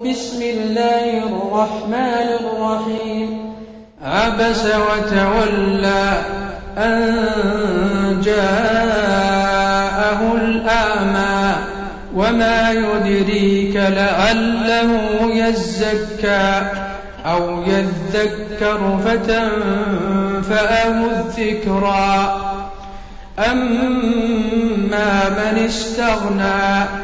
بسم الله الرحمن الرحيم. عبس وتولى أن جاءه الأعمى وما يدريك لعله يزكى أو يذكر فتنفأه الذكرى. أما من استغنى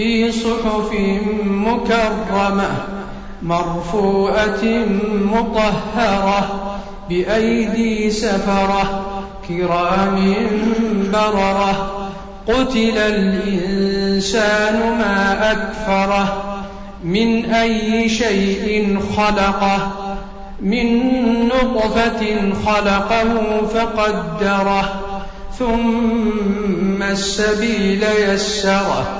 في صحف مكرمة مرفوعة مطهرة بأيدي سفرة كرام بررة قتل الإنسان ما أكفره من أي شيء خلقه من نطفة خلقه فقدره ثم السبيل يسره.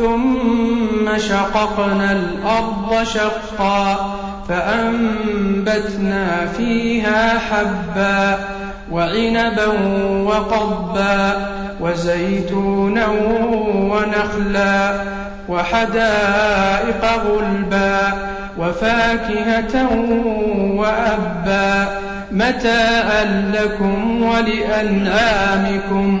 ثم شققنا الأرض شقا فأنبتنا فيها حبا وعنبا وقضبا وزيتونا ونخلا وحدائق غلبا وفاكهة وأبا متاء لكم ولأنعامكم